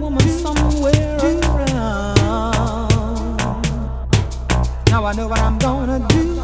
woman somewhere around. Now I know what I'm gonna do.